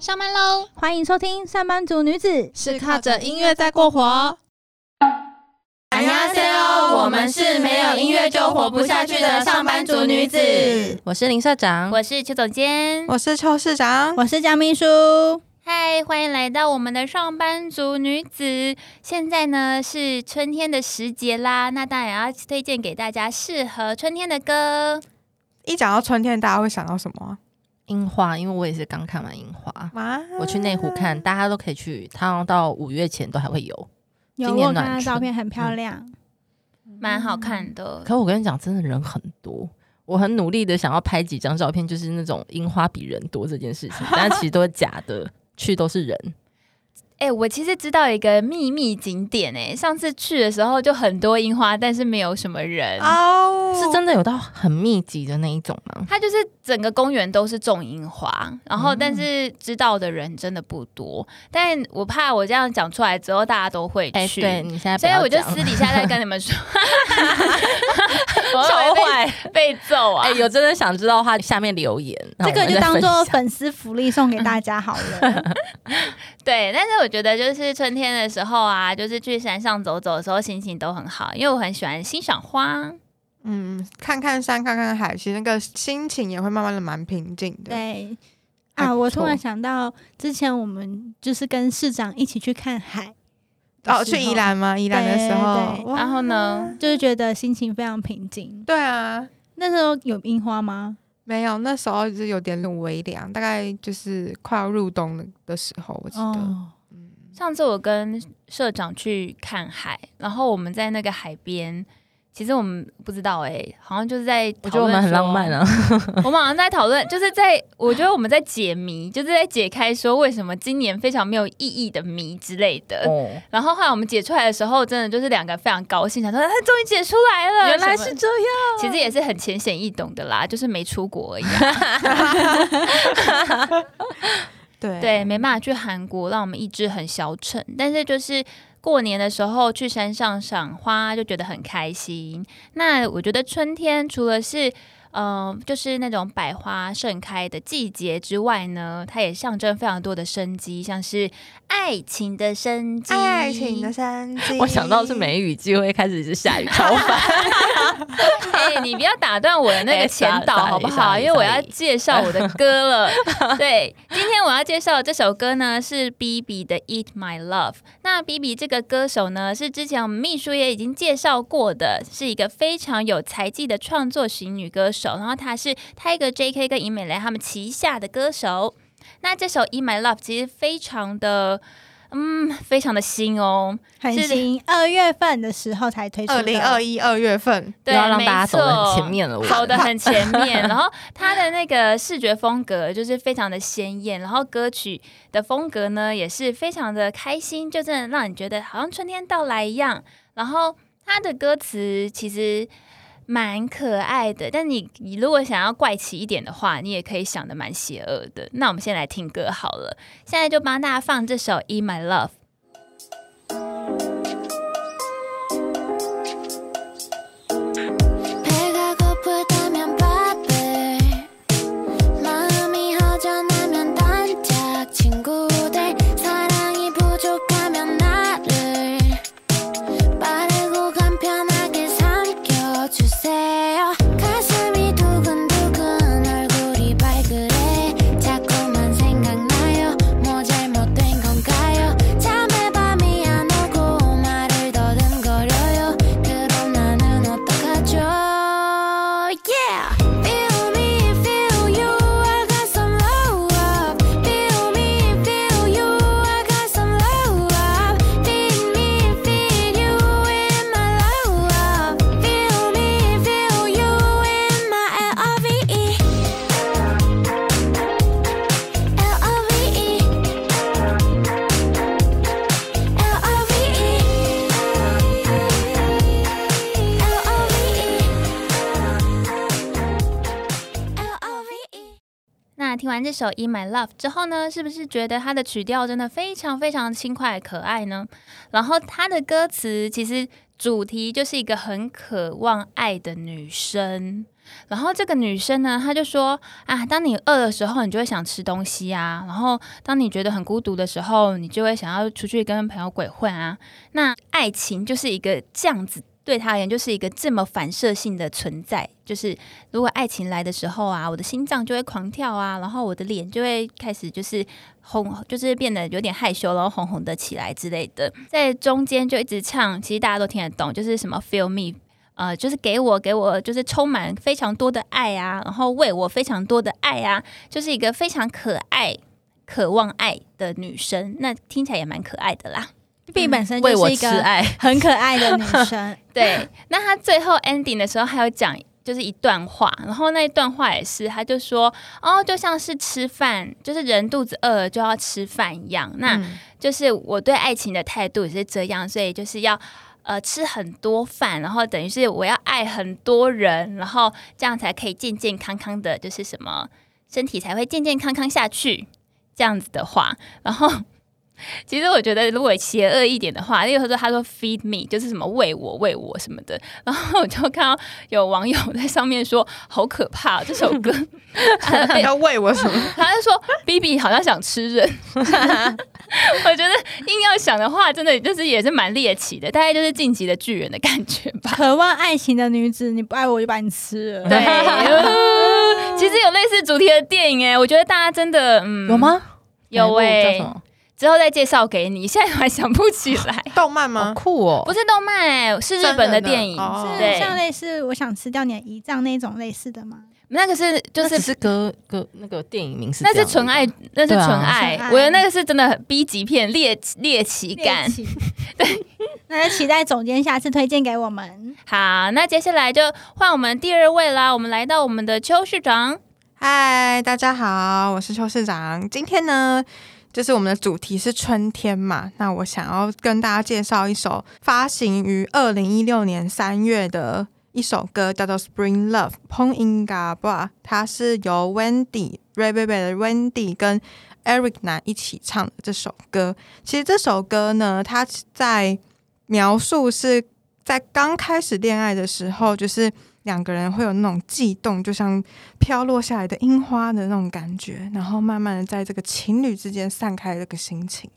上班喽！欢迎收听《上班族女子》，是靠着音乐在过活。大家好，我们是没有音乐就活不下去的上班族女子。我是林社长，我是邱总监，我是邱市长，我是江秘书。嗨，欢迎来到我们的《上班族女子》。现在呢是春天的时节啦，那当然要推荐给大家适合春天的歌。一讲到春天，大家会想到什么？樱花，因为我也是刚看完樱花。哇我去内湖看，大家都可以去，它好像到五月前都还会有。有今年暖春照片很漂亮，蛮好看的。可我跟你讲，真的人很多。我很努力的想要拍几张照片，就是那种樱花比人多这件事情，但其实都是假的，去都是人。哎、我其实知道一个秘密景点、哎，上次去的时候就很多樱花，但是没有什么人。哦，是真的有到很密集的那一种吗？它就是整个公园都是种樱花，然后但是知道的人真的不多。但我怕我这样讲出来之后，大家都会哎、去。对你现在所以我就私底下再跟你们说，超坏。被被揍啊！哎、有真的想知道的话，下面留言，这个就当做粉丝福利送给大家好了。对，但是我觉得就是春天的时候啊，就是去山上走走的时候，心情都很好，因为我很喜欢欣赏花。嗯，看看山，看看海，其实那个心情也会慢慢的蛮平静的。对啊，我突然想到，之前我们就是跟市长一起去看海，哦，去宜兰吗？宜兰的时候然后呢？就是觉得心情非常平静。对啊，那时候有樱花吗？没有，那时候就是有点微凉，大概就是快要入冬的的时候，我记得。哦，上次我跟社长去看海，然后我们在那个海边。其实我们不知道哎、好像就是在我觉得我们很浪漫啊。啊。我们好像在讨论，就是在我觉得我们在解谜，就是在解开说为什么今年非常没有意义的谜之类的。哦，然后后来我们解出来的时候，真的就是两个非常高兴，想说他终于解出来了，原来是这样。其实也是很浅显易懂的啦，就是没出国而已、啊。对对，没办法去韩国，让我们意志很消沉。但是就是过年的时候去山上赏花，就觉得很开心。那我觉得春天除了是嗯、呃就是那种百花盛开的季节之外呢，它也象征非常多的生机，像是爱情的生机，爱情的生 机。我想到是梅雨季会开始是下雨，超烦。哎、你不要打断我的那个哎前导好不好？因为我要介绍我的歌了。对，今天我要介绍的这首歌呢是 B B 的《Eat My Love》。那 B B 这个歌手呢，是之前我们秘书也已经介绍过的，是一个非常有才技的创作型女歌手。然后他是 Tiger J.K. 跟尹美蕾他们旗下的歌手。那这首《Eat My Love》其实非常的。嗯，非常的新哦，是很新，二月份的时候才推出的。二零二一二月份，对，要让大家走得没错很前面了我走的 很前面。然后他的那个视觉风格就是非常的鲜艳，然后歌曲的风格呢也是非常的开心，就真的让你觉得好像春天到来一样。然后他的歌词其实蛮可爱的，但你你如果想要怪奇一点的话，你也可以想的蛮邪恶的。那我们先来听歌好了，现在就帮大家放这首《In My Love》。听完这首《In My Love》之后呢，是不是觉得它的曲调真的非常非常轻快可爱呢？然后它的歌词其实主题就是一个很渴望爱的女生。然后这个女生呢，她就说啊，当你饿的时候，你就会想吃东西啊；然后当你觉得很孤独的时候，你就会想要出去跟朋友鬼混啊。那爱情就是一个这样子，对他而言就是一个这么反射性的存在。就是如果爱情来的时候啊，我的心脏就会狂跳啊，然后我的脸就会开始就是红，就是变得有点害羞，然后红红的起来之类的。在中间就一直唱，其实大家都听得懂，就是什么 feel me。呃，就是给我给我就是充满非常多的爱啊，然后为我非常多的爱啊，就是一个非常可爱、渴望爱的女生。那听起来也蛮可爱的啦。B 本身为我就是一个很可爱的女生，对，那她最后 ending 的时候还有讲，就是一段话，然后那一段话也是，他就说，哦，就像是吃饭，就是人肚子饿了就要吃饭一样。那嗯。就是我对爱情的态度也是这样，所以就是要呃吃很多饭，然后等于是我要爱很多人，然后这样才可以健健康康的，就是什么身体才会健健康康下去这样子的话，然后。其实我觉得，如果邪恶一点的话，例如说他说 “feed me”，就是什么喂我、喂我什么的，然后我就看到有网友在上面说好可怕、这首歌，你要喂我什么？他就说 “B B 好像想吃人”，我觉得硬要想的话，真的就是也是蛮猎奇的，大概就是晋级的巨人的感觉吧。渴望爱情的女子，你不爱我就把你吃了。对，呃其实有类似主题的电影哎，我觉得大家真的嗯有？吗？有哎？之后再介绍给你，现在我还想不起来。好 动漫吗？酷哦！不是动漫哎、是日本的电影，是，像类似我想吃掉你的胰脏那种类似的吗？那个是就是是歌歌那个电影名是那是纯爱，那是纯爱。我的那个是真的很 B 级片，猎猎奇感对，那就期待总监下次推荐给我们。好，那接下来就换我们第二位啦，我们来到我们的邱市长。嗨，大家好，我是邱市长。今天呢，就是我们的主题是春天嘛。那我想要跟大家介绍一首发行于二零一六年三月的一首歌，叫做《Spring Love》（Pong Inga Bra）。它是由 Wendy Red Velvet 的 Wendy 跟 Eric 男一起唱的这首歌。其实这首歌呢，它在描述是在刚开始恋爱的时候，就是两个人会有那种悸动，就像飘落下来的樱花的那种感觉，然后慢慢的在这个情侣之间散开这个心情，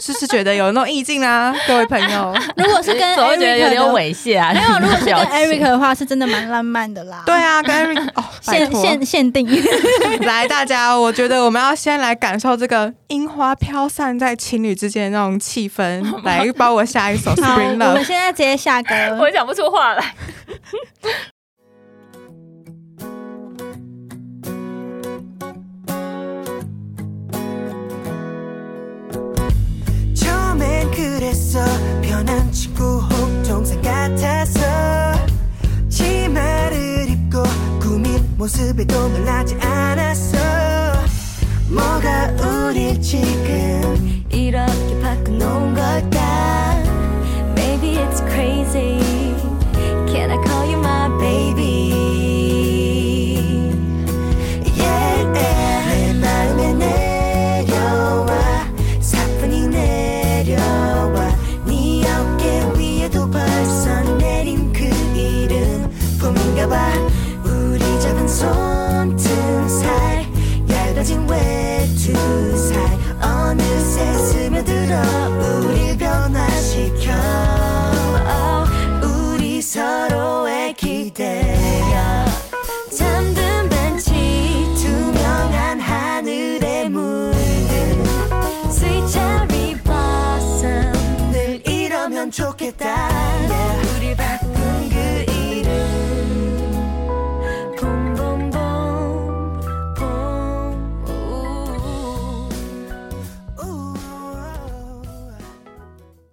是不是觉得有那种意境啊？各位朋友，如果是跟怎么会觉得 Eric 有点，猥亵啊？没有，如果是跟 Eric 的话，是真的蛮浪漫的啦。对，啊，跟 Eric 哦，限，限限定。来大家，我觉得我们要先来感受这个樱花飘散在情侣之间的那种气氛，来帮我下一首《好，Spring 我 Love 们》。现在直接下歌。我讲不出话来。 그랬어. 편한 친구 혹 동생 같아서. 치마를 입고 꾸민 모습에도 놀라지 않았어. 뭐가 우릴 지금 이렇게 바꿔놓은 걸까? Maybe it's crazy. Can I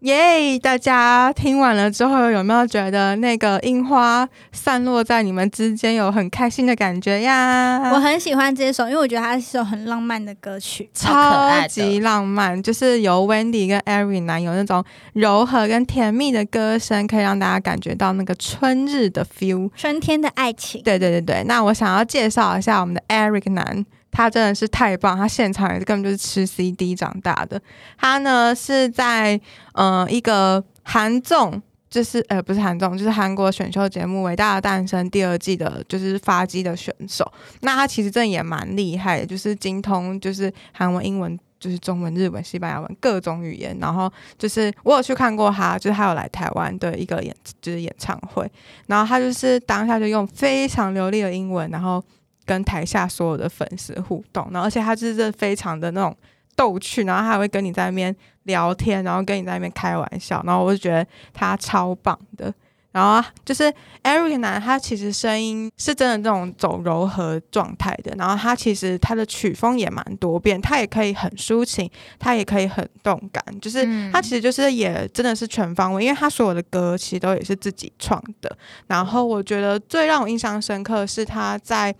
耶大家听完了之后，有没有觉得那个樱花散落在你们之间，有很开心的感觉呀？我很喜欢这首，因为我觉得它是一首很浪漫的歌曲。超级浪漫，就是由 Wendy 跟 Eric 男有那种柔和跟甜蜜的歌声，可以让大家感觉到那个春日的 feel。春天的爱情，对对对对，那我想要介绍一下我们的 Eric 男，他真的是太棒，他现场也是根本就是吃 CD 长大的。他呢是在呃一个韩综就是呃不是韩综，就是韩国选秀节目《伟大的诞生》第二季的，就是发迹的选手。那他其实真的也蛮厉害的，就是精通就是韩文、英文。就是中文、日文、西班牙文各种语言，然后就是我有去看过他，就是他有来台湾的一个演，就是演唱会，然后他就是当下就用非常流利的英文，然后跟台下所有的粉丝互动，然后而且他就是非常的那种逗趣，然后他还会跟你在那边聊天，然后跟你在那边开玩笑，然后我就觉得他超棒的。然后就是 Eric 男，他其实声音是真的这种走柔和状态的。然后他其实他的曲风也蛮多变，他也可以很抒情，他也可以很动感。就是他其实就是也真的是全方位，因为他所有的歌其实都也是自己创的。然后我觉得最让我印象深刻的是他在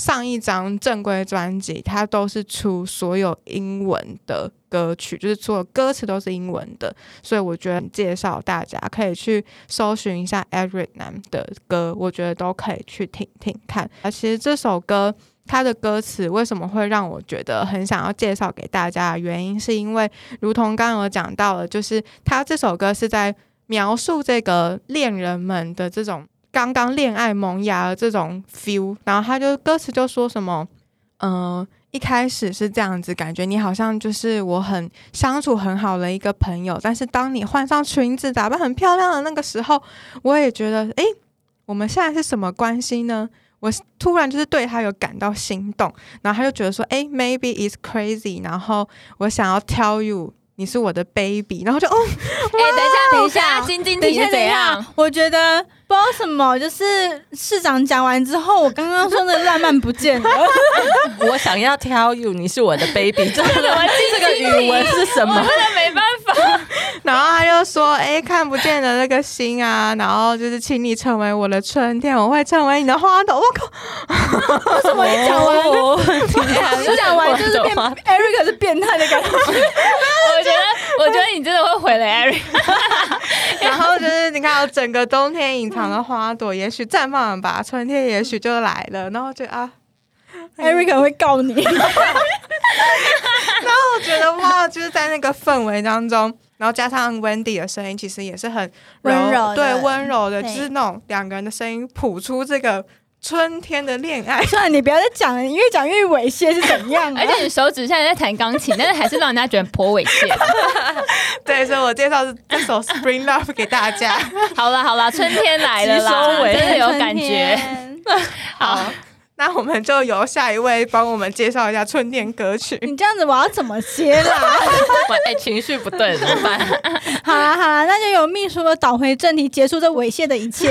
上一张正规专辑，他都是出所有英文的。歌曲就是所有歌词都是英文的，所以我觉得介绍大家可以去搜寻一下 Eric Nam 的歌，我觉得都可以去听听看。啊，其实这首歌它的歌词为什么会让我觉得很想要介绍给大家原因，是因为如同刚刚有讲到了，就是他这首歌是在描述这个恋人们的这种刚刚恋爱萌芽的这种 feel，然后他就歌词就说什么，嗯。一开始是这样子，感觉你好像就是我很相处很好的一个朋友，但是当你换上裙子，打扮很漂亮的那个时候，我也觉得，诶，我们现在是什么关系呢？我突然就是对他有感到心动，然后他就觉得说，哎 m a y b e it's crazy，然后我想要 tell you。你是我的 baby，然后就哦，哎，等一下，等一下，晶晶体是怎样？我觉得不知道什么，就是市长讲完之后，我刚刚说的浪漫不见了。我想要 tell you，你是我的 baby，这个这个语文是什么？然后他就说：“哎，看不见的那个星啊，然后就是请你成为我的春天，我会成为你的花朵。”我靠，为什么一讲完 就讲完就是变 Eric 是变态的感觉？我觉得，我觉得你真的会毁了 Eric。然后就是你看，整个冬天隐藏的花朵，也许绽放了吧，春天也许就来了。然后就啊 Eric 会告你。然后我觉得哇，就是在那个氛围当中，然后加上 Wendy 的声音，其实也是很温柔，对温柔的，就是那种两个人的声音谱出这个。春天的恋爱，算了，你不要再讲了，你越讲越猥亵是怎样？而且你手指现在在弹钢琴，但是还是让人家觉得颇猥亵。对，所以我介绍这首《Spring Love》给大家。好了好了，春天来了啦，真的有感觉。好。那我们就由下一位帮我们介绍一下春天歌曲。你这样子我要怎么接啦？哎，情绪不对怎么办？好啦好啦，那就由秘书导回正题，结束这猥亵的一切。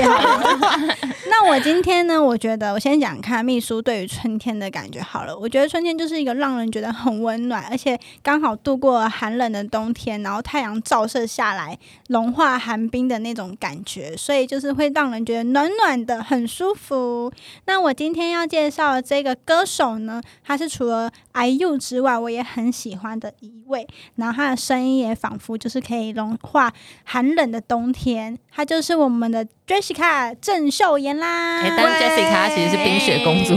那我今天呢？我觉得我先讲看秘书对于春天的感觉好了。我觉得春天就是一个让人觉得很温暖，而且刚好度过寒冷的冬天，然后太阳照射下来，融化寒冰的那种感觉，所以就是会让人觉得暖暖的，很舒服。那我今天要介。介绍的这个歌手呢，他是除了 IU 之外，我也很喜欢的一位。然后他的声音也仿佛就是可以融化寒冷的冬天。他就是我们的 Jessica 郑秀妍啦。但 Jessica 其实是冰雪公主，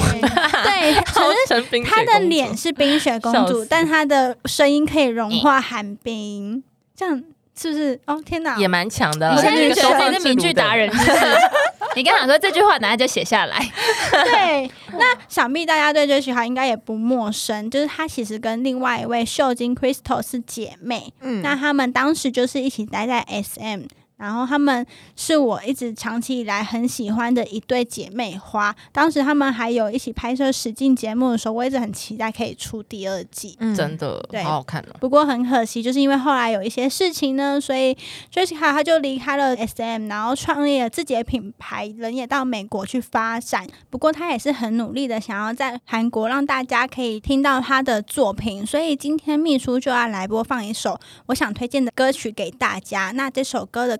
对，可是她的脸是冰雪公主，但她的声音可以融化寒冰，这样。是不是？哦天哪，也蛮强的。你现在觉得你是名句达人，是不是？你刚想说这句话，等下就写下来。对，那想必大家对这句话应该也不陌生，就是她其实跟另外一位秀晶 Crystal 是姐妹。嗯，那他们当时就是一起待在 SM。然后他们是我一直长期以来很喜欢的一对姐妹花。当时他们还有一起拍摄实境节目的时候，我一直很期待可以出第二季。嗯真的，对，好好看了。不过很可惜，就是因为后来有一些事情呢，所以 Jessica 她就离开了 SM，然后创立了自己的品牌，人也到美国去发展。不过她也是很努力的，想要在韩国让大家可以听到她的作品。所以今天秘书就要来播放一首我想推荐的歌曲给大家。那这首歌的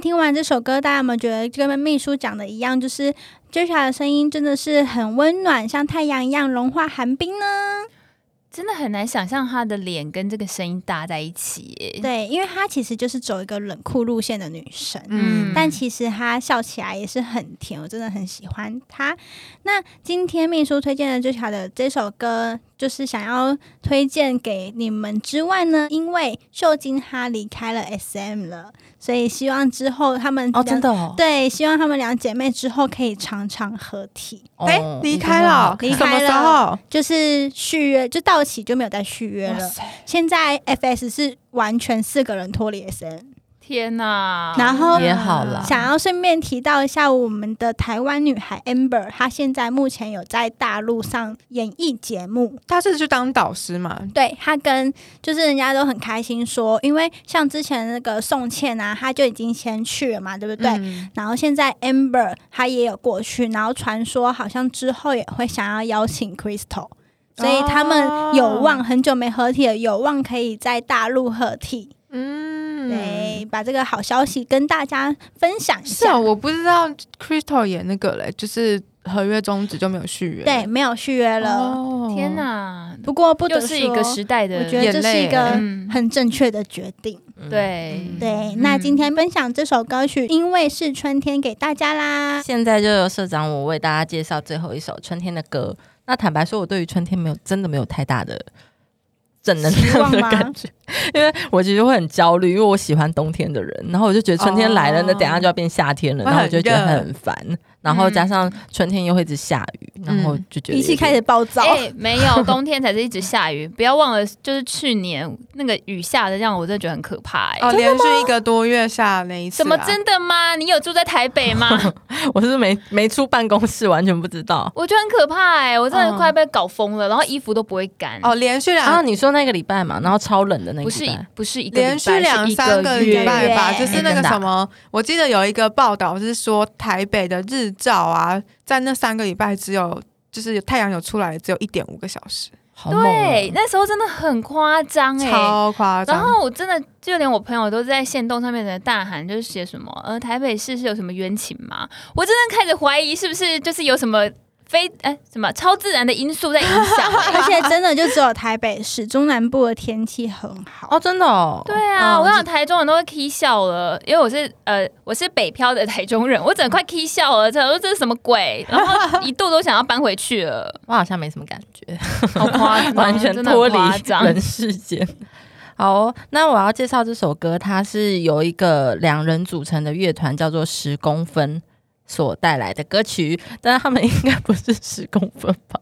听完这首歌，大家有没有觉得跟秘书讲的一样，就是 Joshua 的声音真的是很温暖，像太阳一样融化寒冰呢？真的很难想象她的脸跟这个声音搭在一起耶。对，因为她其实就是走一个冷酷路线的女生。嗯，但其实她笑起来也是很甜，我真的很喜欢她。那今天秘书推荐的最好的这首歌，就是想要推荐给你们之外呢，因为秀晶她离开了 SM 了，所以希望之后他们哦，真的哦，对，希望她们两姐妹之后可以常常合体。哎哦，离开了，离什么时开了候？就是续约就到期就没有再续约了。现在 FS 是完全四个人脱离 SM，天哪！然后也好了想要顺便提到一下我们的台湾女孩 Amber，她现在目前有在大陆上演艺节目。她是去当导师嘛？对她跟就是人家都很开心说，因为像之前那个宋茜啊，她就已经先去了嘛，对不对？嗯然后现在 Amber 她也有过去，然后传说好像之后也会想要邀请 Crystal，所以他们有望很久没合体了，有望可以在大陆合体。嗯，对，把这个好消息跟大家分享一下。是啊，我不知道 Crystal 演那个嘞，就是合约终止就没有续约。对，没有续约了。哦天！哪，不过不得是一个时代的，我觉得这是一个嗯很正确的决定。对嗯对，那今天分享这首歌曲《因为是春天》给大家啦。现在就由社长我为大家介绍最后一首春天的歌。那坦白说，我对于春天没有真的没有太大的正能量的感觉，因为我其实会很焦虑，因为我喜欢冬天的人，然后我就觉得春天来了，哦那等下就要变夏天了，然后我就觉得很烦，然后加上春天又会一直下雨，然后就觉得脾气开始暴躁，哎、没有，冬天才是一直下雨。不要忘了，就是去年那个雨下的，让我真的觉得很可怕、哎、哦，连续一个多月下那一次啊，什么真的吗？你有住在台北吗？我是没没出办公室，完全不知道。我觉得很可怕哎、我真的嗯快被搞疯了，然后衣服都不会干。哦，连续然后你说那个礼拜嘛，然后超冷的那个不是礼拜，不是一个连续两三个礼拜吧，就是那个什么，我记得有一个报道是说台北的日照啊，在那三个礼拜只有就是太阳有出来只有一点五个小时，对，那时候真的很夸张哎。超夸张。然后我真的就连我朋友都在线动上面的大喊，就是写什么呃台北市是有什么冤情吗？我真的开始怀疑是不是就是有什么非哎什么超自然的因素在影响、哎 而且真的就只有台北市中南部的天气很好。哦，真的哦，对啊，嗯我想台中人都会 k 笑了，因为我是呃我是北漂的台中人，我整个快 k 笑了，这说这是什么鬼，然后 一度都想要搬回去了，我好像没什么感觉。好夸张，完全脱离。人世间。好哦、那我要介绍这首歌，它是由一个两人组成的乐团，叫做十公分所带来的歌曲，但是他们应该不是十公分吧？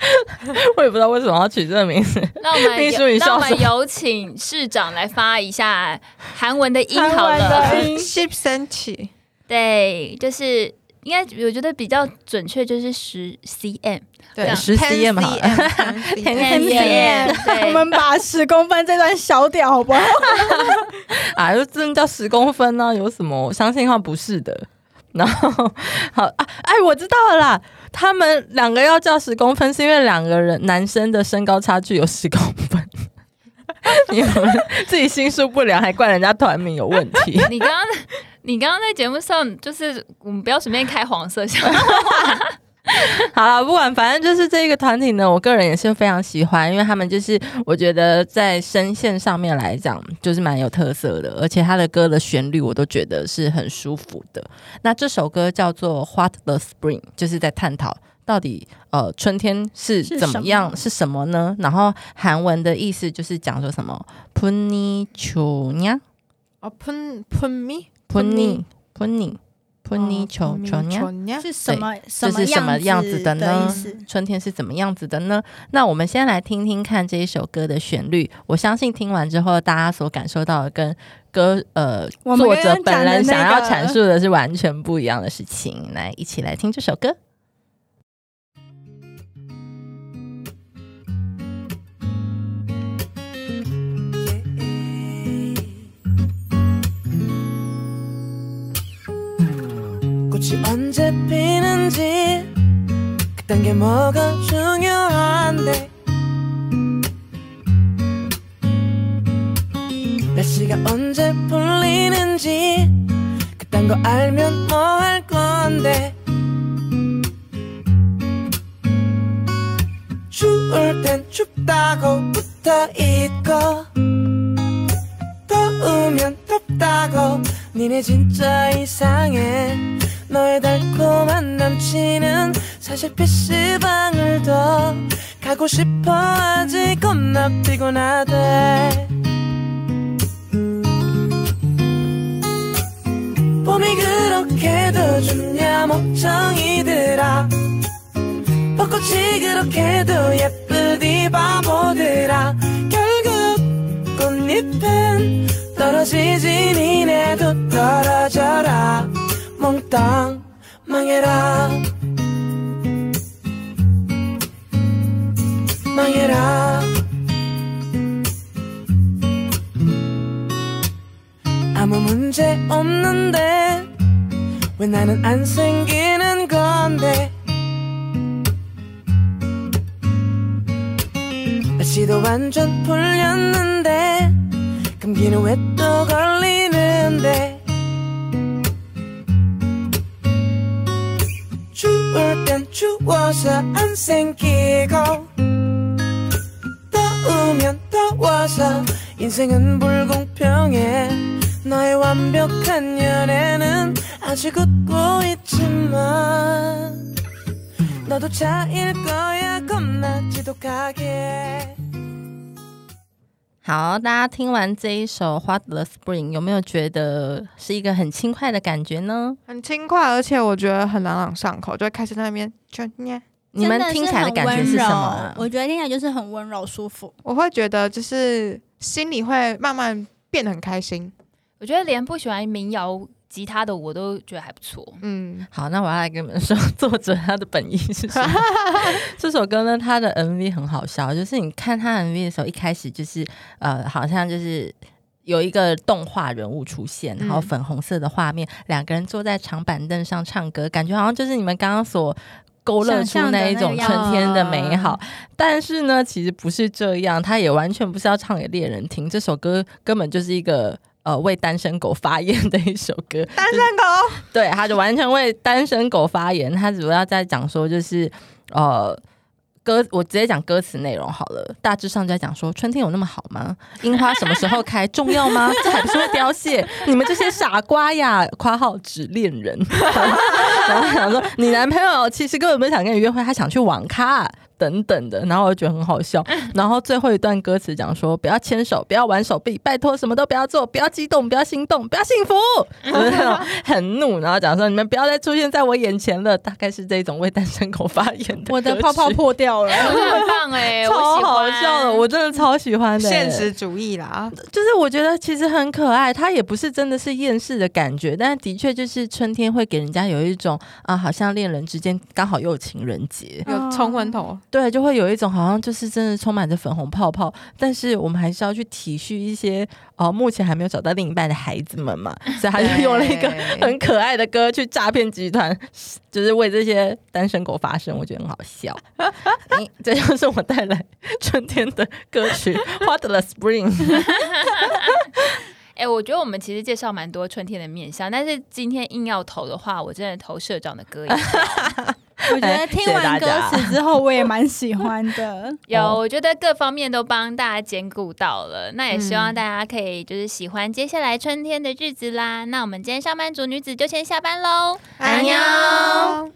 我也不知道为什么要取这个名字。那我们秘书你有那我们有请市长来发一下韩文的音好的 ship 升起，对，就是应该我觉得比较准确，就是十 cm。对，这样10 cm 好了10 cm 10 cm 我们把十公分这段小掉好不好？啊，就真的叫十公分呢、有什么？我相信他们不是的。然后好啊，哎，我知道了啦。他们两个要叫十公分，是因为两个人男生的身高差距有十公分。你们自己心术不良，还怪人家团名有问题。你刚刚你刚刚在节目上，就是我们不要随便开黄色笑 好了，不管，反正就是这个团体呢，我个人也是非常喜欢，因为他们就是我觉得在声线上面来讲，就是蛮有特色的，而且他的歌的旋律我都觉得是很舒服的。那这首歌叫做《What the Spring》，就是在探讨到底呃春天是是怎么样，什是什么呢？然后韩文的意思就是讲说什么푸니초냐 哦，喷喷咪 푸니 푸니 春泥球春呀，是什么？这是什么样子的呢？春天是怎么样子的呢？那我们先来听听看这一首歌的旋律。我相信听完之后，大家所感受到的跟歌呃作者本人想要阐述的是完全不一样的事情。来，一起来听这首歌。 꽃이 언제 피는지 그딴 게 뭐가 중요한데? 날씨가 언제 풀리는지 거 알면 뭐 할 건데? 추울 땐 춥다고 붙어 있고 더우면 덥다고. 니네 진짜 이상해 너의 달콤한 남친은 사실 PC방을 더 가고 싶어. 하지 겁나 피곤하대. 봄이 그렇게도 좋냐 목청이들아. 벚꽃이 그렇게도 예쁘디 바보들아. 결국 꽃잎은 떨어지지 니네도 떨어져라 몽땅 망해라. 망해라. 아무 문제 없는데 왜 나는 안 생기는 건데? 날씨도 완전 풀렸는데 감기는 왜 또 걸리는데 땐 추워서 안 생기고 더우면 더워서 인생은 불공평해. 너의 완벽한 연애는 아직 웃고 있지만 너도 차일 거야. 겁나 지독하게 好，大家听完这一首《What the Spring》，有没有觉得是一个很轻快的感觉呢？很轻快，而且我觉得很朗朗上口，就会开始在那边就念。你们听起来的感觉是什么啊、我觉得听起来就是很温柔舒服。我会觉得就是心里会慢慢变得很开心。我觉得连不喜欢民谣吉他的我都觉得还不错。嗯，好，那我要来跟你们说作者他的本意是什么。这首歌呢，他的 MV 很好笑，就是你看他 MV 的时候，一开始就是呃，好像就是。有一个动画人物出现，然后粉红色的画面，两、个人坐在长板凳上唱歌，感觉好像就是你们刚刚所勾勒出那一种春天的美好。但是呢，其实不是这样，他也完全不是要唱给猎人听，这首歌根本就是一个呃为单身狗发言的一首歌。单身狗，对，他就完全为单身狗发言。他主要在讲说，就是呃。歌我直接讲歌词内容好了，大致上就在讲说春天有那么好吗？樱花什么时候开重要吗？这还不是会凋谢？你们这些傻瓜呀！括号指恋人，然后想说你男朋友其实根本不是想跟你约会，他想去网咖。等等的，然后我就觉得很好笑。然后最后一段歌词讲说：不要牵手，不要玩手臂，拜托什么都不要做，不要激动，不要心动，不要幸福，就是那种很怒。然后讲说你们不要再出现在我眼前了，大概是这种为单身狗发言的。我的泡泡破掉了，很棒哎，超好笑的，我真的超喜欢的。现实主义啦，就是我觉得其实很可爱，它也不是真的是厌世的感觉，但的确就是春天会给人家有一种啊，好像恋人之间刚好又有情人节，有冲昏头。对，就会有一种好像就是真的充满着粉红泡泡，但是我们还是要去体恤一些哦，目前还没有找到另一半的孩子们嘛，所以他就用了一个很可爱的歌去诈骗集团，就是为这些单身狗发声，我觉得很好笑。哎，这就是我带来春天的歌曲《What the Spring》。哎、我觉得我们其实介绍蛮多春天的面相，但是今天硬要投的话，我真的投社长的歌一票。我觉得听完歌词之后，我也蛮喜欢的。有，我觉得各方面都帮大家兼顾到了。那也希望大家可以就是喜欢接下来春天的日子啦。那我们今天上班族女子就先下班喽，安妞。